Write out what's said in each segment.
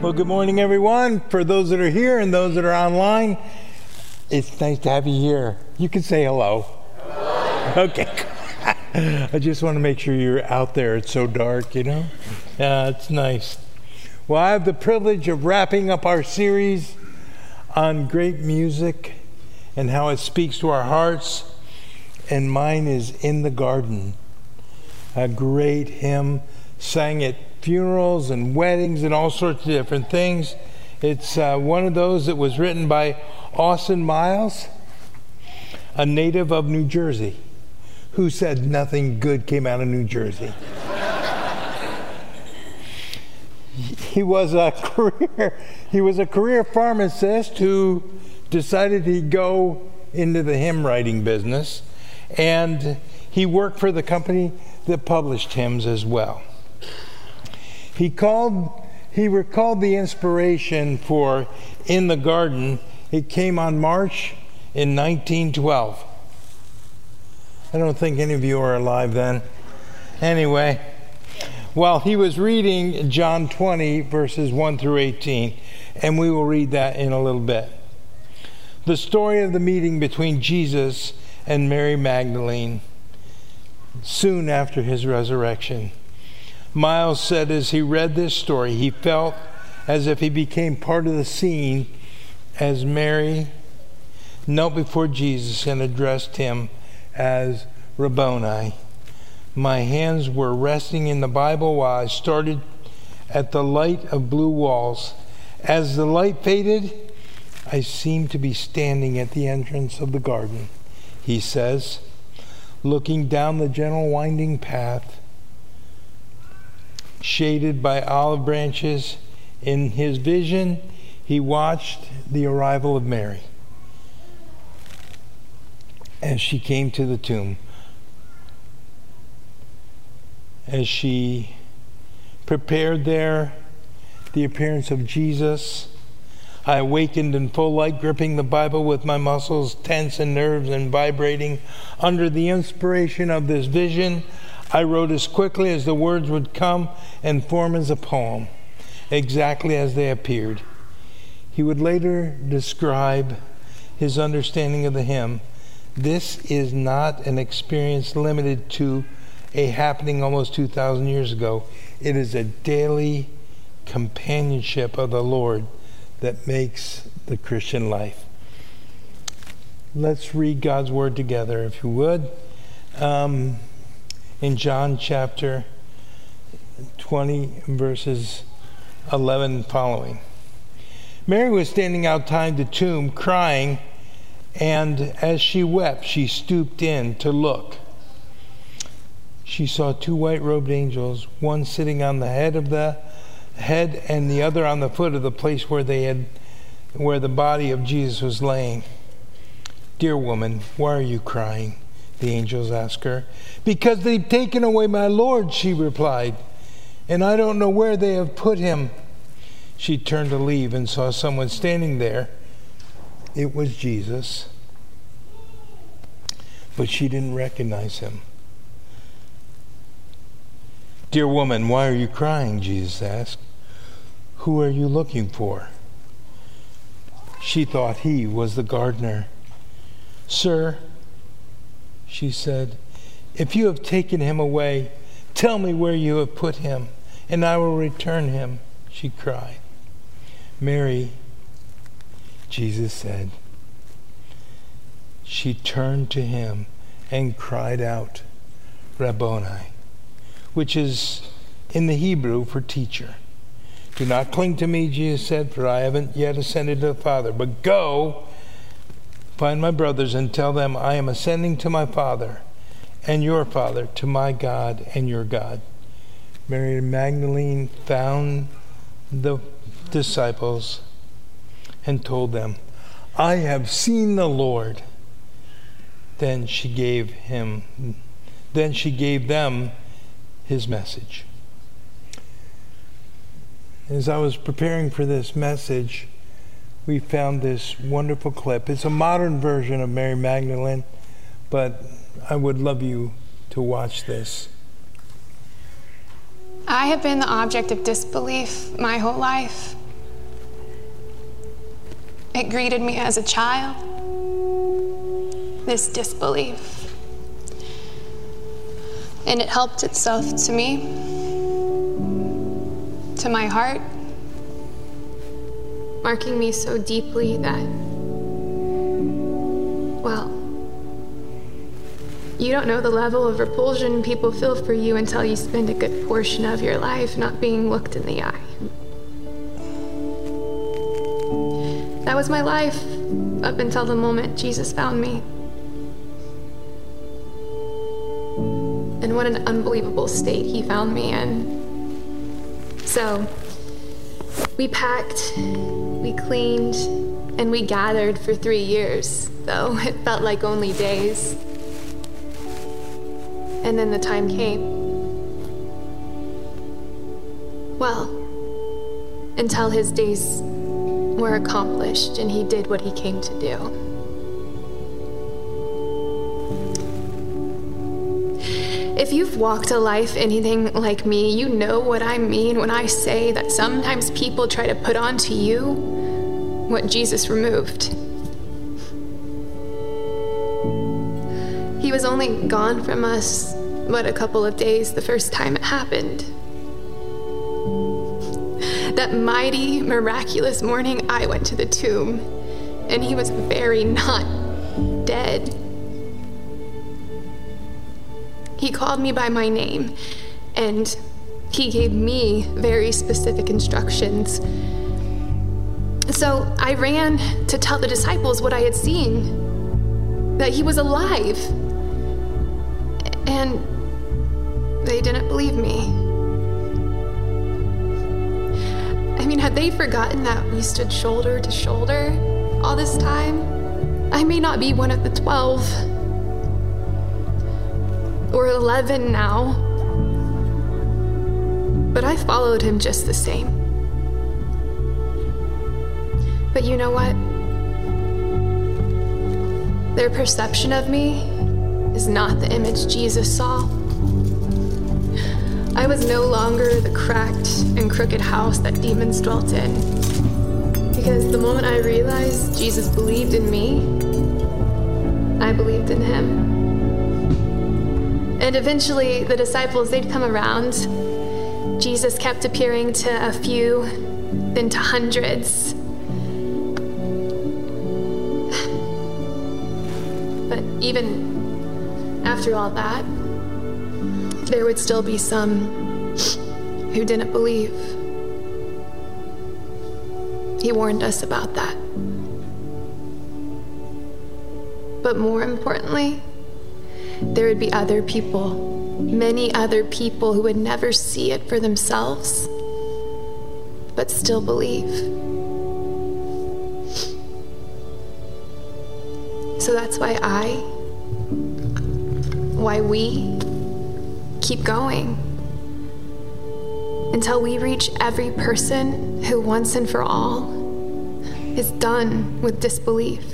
Well, good morning, everyone. For those that are here and those that are online, it's nice to have you here. You can say hello. hello. Okay. I just want to make sure you're out there. It's so dark, you know? Yeah, it's nice. Well, I have the privilege of wrapping up our series on great music and how it speaks to our hearts, and mine is In the Garden, a great hymn sang at funerals and weddings and all sorts of different things. It's uh, one of those that was written by Austin Miles, a native of New Jersey, who said nothing good came out of New Jersey. he was a career he was a career pharmacist who decided he'd go into the hymn writing business and he worked for the company that published hymns as well. He called he recalled the inspiration for In the Garden. It came on March in 1912. I don't think any of you are alive then. Anyway, while he was reading John 20, verses 1 through 18, and we will read that in a little bit. The story of the meeting between Jesus and Mary Magdalene soon after his resurrection. Miles said as he read this story, he felt as if he became part of the scene as Mary knelt before Jesus and addressed him as Rabboni. My hands were resting in the Bible while I started at the light of blue walls. As the light faded, I seemed to be standing at the entrance of the garden, he says, looking down the gentle winding path shaded by olive branches. In his vision, he watched the arrival of Mary as she came to the tomb. As she prepared there the appearance of Jesus, I awakened in full light, gripping the Bible with my muscles tense and nerves and vibrating under the inspiration of this vision. I wrote as quickly as the words would come and form as a poem, exactly as they appeared. He would later describe his understanding of the hymn. This is not an experience limited to a happening almost 2,000 years ago. It is a daily companionship of the Lord that makes the Christian life. Let's read God's word together, if you would. Um, in John chapter 20, verses 11 following. Mary was standing outside the tomb crying, and as she wept, she stooped in to look. She saw two white robed angels, one sitting on the head of the head and the other on the foot of the place where they had where the body of Jesus was laying. Dear woman, why are you crying? The angels asked her. Because they've taken away my Lord, she replied, and I don't know where they have put him. She turned to leave and saw someone standing there. It was Jesus, but she didn't recognize him. Dear woman, why are you crying? Jesus asked. Who are you looking for? She thought he was the gardener. Sir, she said, if you have taken him away, tell me where you have put him, and I will return him, she cried. Mary, Jesus said. She turned to him and cried out, Rabboni, which is in the Hebrew for teacher. Do not cling to me, Jesus said, for I haven't yet ascended to the Father. But go, find my brothers, and tell them I am ascending to my Father and your Father, to my God and your God. Mary Magdalene found the disciples and told them, I have seen the Lord. Then she gave him, then she gave them his message as I was preparing for this message, we found this wonderful clip. It's a modern version of Mary Magdalene, but I would love you to watch this. I have been the object of disbelief my whole life. It greeted me as a child, this disbelief. And it helped itself to me, to my heart, marking me so deeply that, well, you don't know the level of repulsion people feel for you until you spend a good portion of your life not being looked in the eye. That was my life up until the moment Jesus found me. And what an unbelievable state he found me in. So, we packed, we cleaned, and we gathered for three years, though it felt like only days. And then the time came. Well, until his days were accomplished and he did what he came to do. If you've walked a life anything like me, you know what I mean when I say that sometimes people try to put onto you what Jesus removed. He was only gone from us, but a couple of days the first time it happened. That mighty, miraculous morning, I went to the tomb, and he was very not dead. He called me by my name, and he gave me very specific instructions. So I ran to tell the disciples what I had seen that he was alive. And they didn't believe me. I mean, had they forgotten that we stood shoulder to shoulder all this time? I may not be one of the 12 or 11 now, but I followed him just the same. But you know what? Their perception of me is not the image Jesus saw. I was no longer the cracked and crooked house that demons dwelt in. Because the moment I realized Jesus believed in me, I believed in him. And eventually, the disciples, they'd come around. Jesus kept appearing to a few, then to hundreds. But even after all that, there would still be some who didn't believe. He warned us about that. But more importantly, there would be other people, many other people who would never see it for themselves, but still believe. So that's why I, why we, keep going until we reach every person who once and for all is done with disbelief.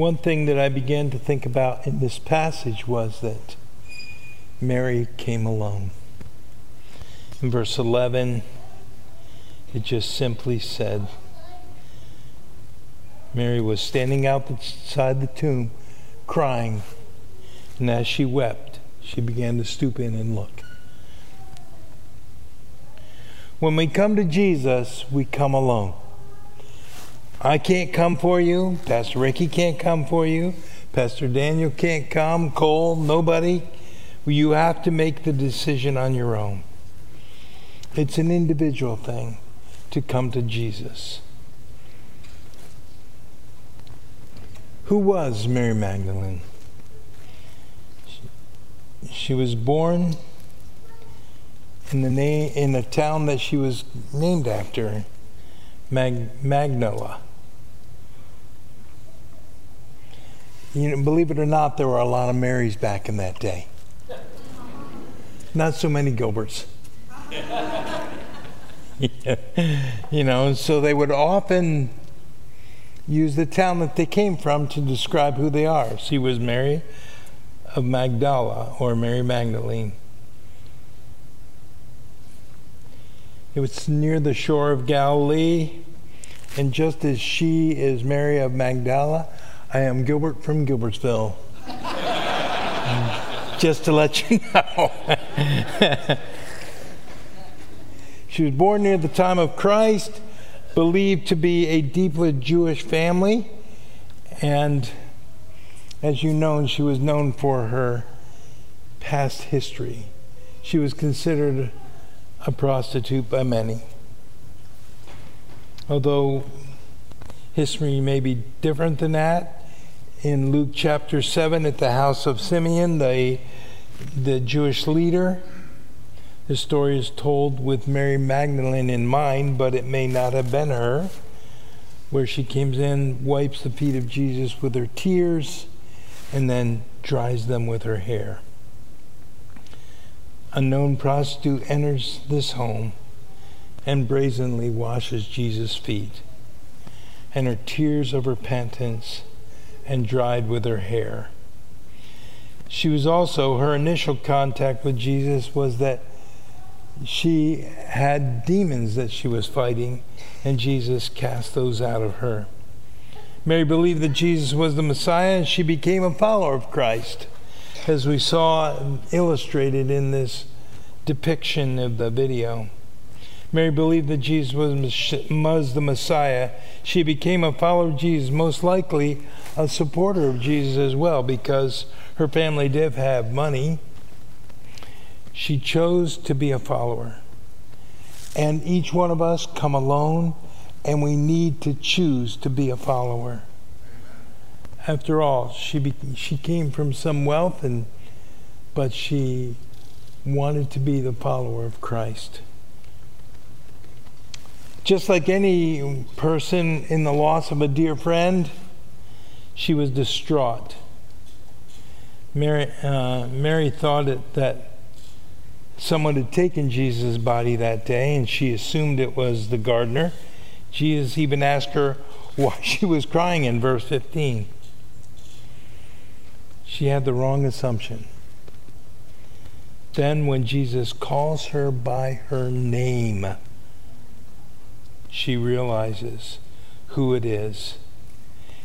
One thing that I began to think about in this passage was that Mary came alone. In verse 11, it just simply said, Mary was standing outside the tomb crying, and as she wept, she began to stoop in and look. When we come to Jesus, we come alone. I can't come for you. Pastor Ricky can't come for you. Pastor Daniel can't come. Cole, nobody. You have to make the decision on your own. It's an individual thing to come to Jesus. Who was Mary Magdalene? She, was born in the name in the town that she was named after, Mag, Magnola. You know, believe it or not, there were a lot of Marys back in that day. Not so many Gilberts. you know, so they would often use the town that they came from to describe who they are. She was Mary of Magdala or Mary Magdalene. It was near the shore of Galilee, and just as she is Mary of Magdala, I am Gilbert from Gilbertsville. just to let you know. she was born near the time of Christ, believed to be a deeply Jewish family, and as you know, she was known for her past history. She was considered a prostitute by many. Although history may be different than that, in Luke chapter 7 at the house of Simeon, the, the Jewish leader, the story is told with Mary Magdalene in mind, but it may not have been her, where she comes in, wipes the feet of Jesus with her tears, and then dries them with her hair. A known prostitute enters this home and brazenly washes Jesus' feet, and her tears of repentance and dried with her hair. She was also, her initial contact with Jesus was that she had demons that she was fighting, and Jesus cast those out of her. Mary believed that Jesus was the Messiah, and she became a follower of Christ as we saw illustrated in this depiction of the video. Mary believed that Jesus was the Messiah. She became a follower of Jesus, most likely a supporter of Jesus as well, because her family did have money. She chose to be a follower. And each one of us come alone, and we need to choose to be a follower. After all, she, be, she came from some wealth, and, but she wanted to be the follower of Christ. Just like any person in the loss of a dear friend, she was distraught. Mary, uh, Mary thought it, that someone had taken Jesus' body that day, and she assumed it was the gardener. Jesus even asked her why she was crying in verse 15 she had the wrong assumption. Then, when Jesus calls her by her name, she realizes who it is.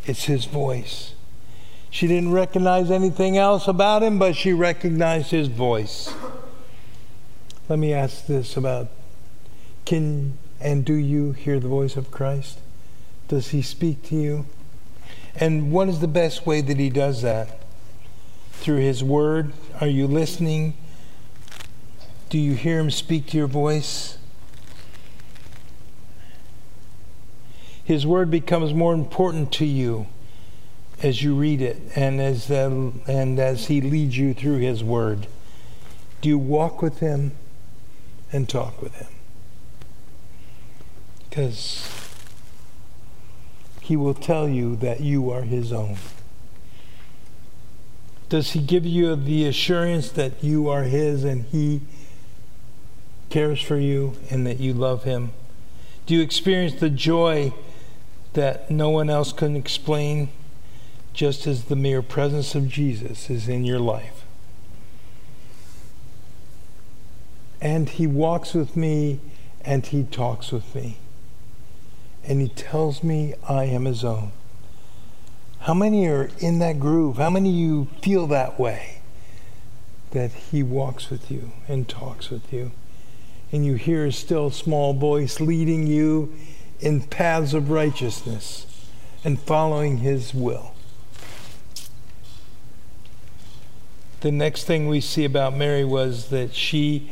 It's his voice. She didn't recognize anything else about him, but she recognized his voice. Let me ask this about can and do you hear the voice of Christ? Does he speak to you? And what is the best way that he does that? through His Word? Are you listening? Do you hear Him speak to your voice? His Word becomes more important to you as you read it and as, uh, and as He leads you through His Word. Do you walk with Him and talk with Him? Because He will tell you that you are His own. Does He give you the assurance that you are His and He cares for you and that you love Him? Do you experience the joy that no one else can explain, just as the mere presence of Jesus is in your life? And He walks with me and He talks with me. And He tells me I am His own. How many are in that groove? How many of you feel that way? That He walks with you and talks with you, and you hear His still small voice leading you in paths of righteousness and following His will. The next thing we see about Mary was that she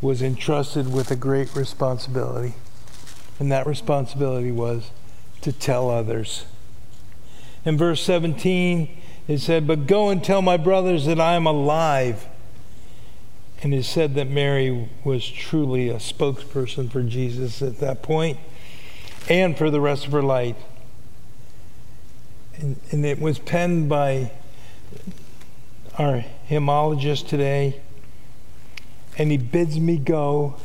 was entrusted with a great responsibility, and that responsibility was to tell others in verse 17, it said, But go and tell my brothers that I am alive. And it said that Mary was truly a spokesperson for Jesus at that point and for the rest of her life. And, and it was penned by our hymnologist today. And he bids me go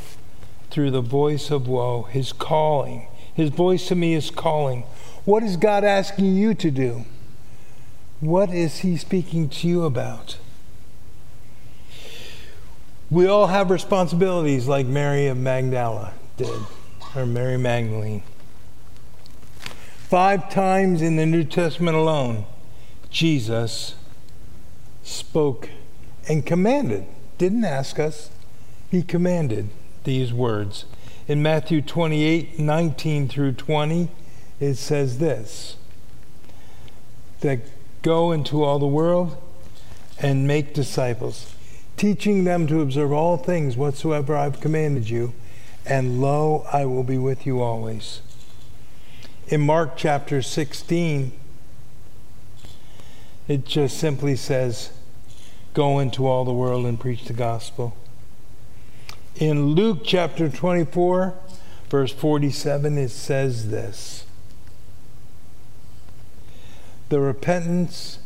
through the voice of woe, his calling, His voice to me is calling. What is God asking you to do? What is He speaking to you about? We all have responsibilities like Mary of Magdala did, or Mary Magdalene. Five times in the New Testament alone, Jesus spoke and commanded, didn't ask us, he commanded these words. In Matthew 28 19 through 20, it says this that go into all the world and make disciples, teaching them to observe all things whatsoever I've commanded you, and lo, I will be with you always. In Mark chapter 16, it just simply says, Go into all the world and preach the gospel. In Luke chapter 24, verse 47, it says this The repentance,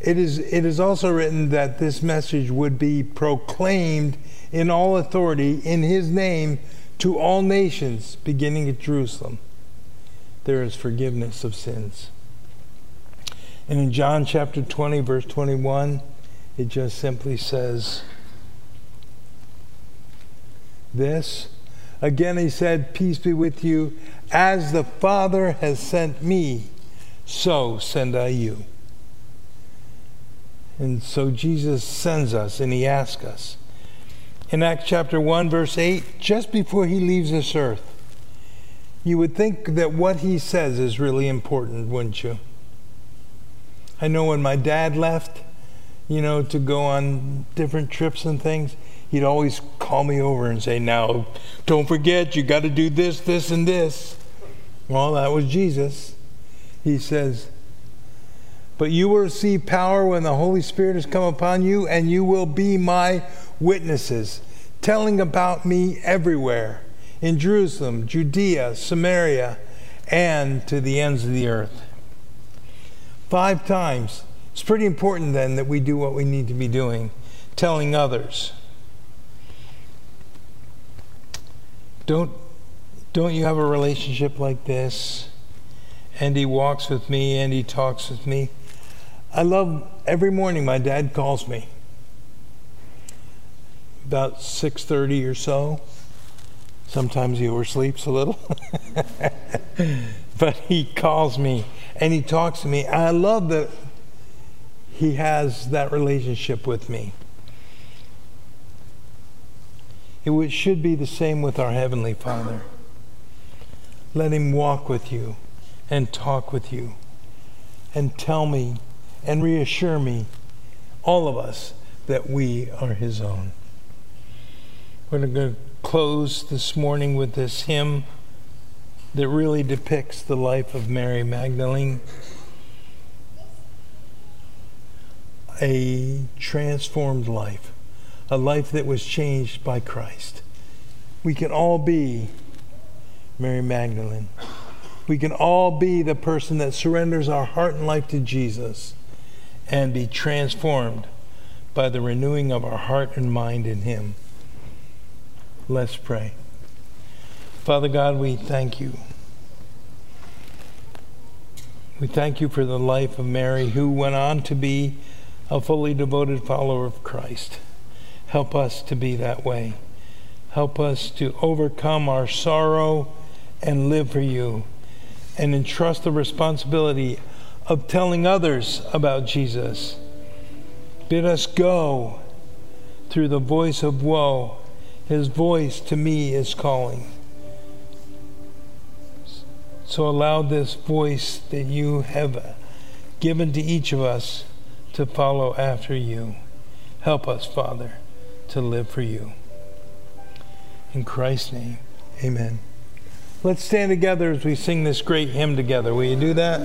it is, it is also written that this message would be proclaimed in all authority in his name to all nations, beginning at Jerusalem. There is forgiveness of sins. And in John chapter 20, verse 21, it just simply says, this. Again, he said, Peace be with you. As the Father has sent me, so send I you. And so Jesus sends us and he asks us. In Acts chapter 1, verse 8, just before he leaves this earth, you would think that what he says is really important, wouldn't you? I know when my dad left, you know, to go on different trips and things, he'd always call me over and say, Now, don't forget, you got to do this, this, and this. Well, that was Jesus. He says, But you will receive power when the Holy Spirit has come upon you, and you will be my witnesses, telling about me everywhere in Jerusalem, Judea, Samaria, and to the ends of the earth. Five times. It's pretty important then that we do what we need to be doing, telling others. Don't, don't you have a relationship like this? And he walks with me and he talks with me. I love every morning my dad calls me about 6:30 or so. Sometimes he oversleeps a little. but he calls me and he talks to me. I love that he has that relationship with me. It should be the same with our Heavenly Father. Let Him walk with you and talk with you and tell me and reassure me, all of us, that we are His own. We're going to close this morning with this hymn that really depicts the life of Mary Magdalene. A transformed life a life that was changed by Christ. We can all be Mary Magdalene. We can all be the person that surrenders our heart and life to Jesus and be transformed by the renewing of our heart and mind in Him. Let's pray. Father God, we thank you. We thank you for the life of Mary, who went on to be a fully devoted follower of Christ. Help us to be that way. Help us to overcome our sorrow and live for you and entrust the responsibility of telling others about Jesus. Bid us go through the voice of woe. His voice to me is calling. So allow this voice that you have given to each of us to follow after you. Help us, Father to live for you. In Christ's name, amen. Let's stand together as we sing this great hymn together. Will you do that?